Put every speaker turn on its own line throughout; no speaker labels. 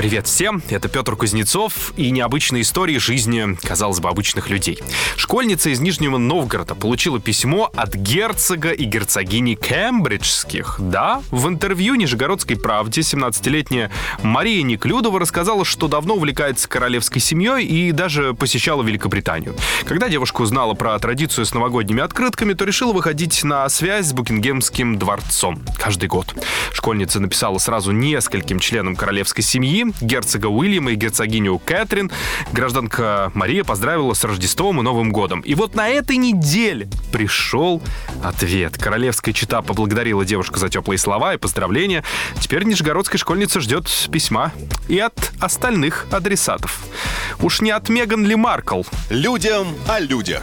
Привет всем, это Петр Кузнецов и необычные истории жизни, казалось бы, обычных людей. Школьница из Нижнего Новгорода получила письмо от герцога и герцогини Кембриджских. Да, в интервью Нижегородской правде 17-летняя Мария Неклюдова рассказала, что давно увлекается королевской семьей и даже посещала Великобританию. Когда девушка узнала про традицию с новогодними открытками, то решила выходить на связь с Букингемским дворцом каждый год. Школьница написала сразу нескольким членам королевской семьи, герцога Уильяма и герцогиню Кэтрин. Гражданка Мария поздравила с Рождеством и Новым годом. И вот на этой неделе пришел ответ. Королевская чита поблагодарила девушку за теплые слова и поздравления. Теперь нижегородская школьница ждет письма и от остальных адресатов. Уж не от Меган Ли Маркл.
Людям о людях.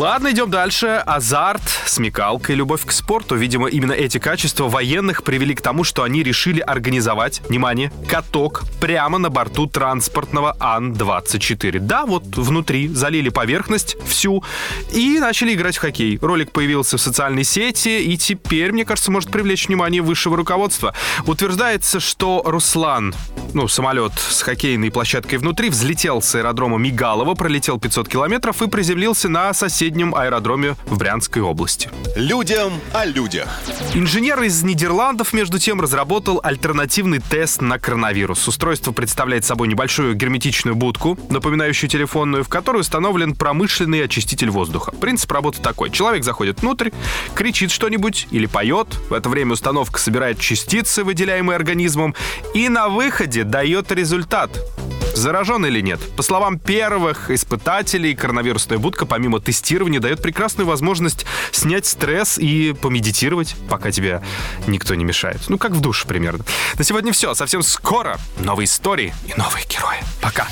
Ладно, идем дальше. Азарт, смекалка и любовь к спорту. Видимо, именно эти качества военных привели к тому, что они решили организовать, внимание, каток прямо на борту транспортного Ан-24. Да, вот внутри залили поверхность всю и начали играть в хоккей. Ролик появился в социальной сети и теперь, мне кажется, может привлечь внимание высшего руководства. Утверждается, что Руслан, ну, самолет с хоккейной площадкой внутри, взлетел с аэродрома Мигалова, пролетел 500 километров и приземлился на соседнем соседнем аэродроме в Брянской области.
Людям о людях.
Инженер из Нидерландов, между тем, разработал альтернативный тест на коронавирус. Устройство представляет собой небольшую герметичную будку, напоминающую телефонную, в которой установлен промышленный очиститель воздуха. Принцип работы такой. Человек заходит внутрь, кричит что-нибудь или поет. В это время установка собирает частицы, выделяемые организмом, и на выходе дает результат заражен или нет. По словам первых испытателей, коронавирусная будка помимо тестирования дает прекрасную возможность снять стресс и помедитировать, пока тебе никто не мешает. Ну, как в душе примерно. На сегодня все. Совсем скоро новые истории и новые герои. Пока.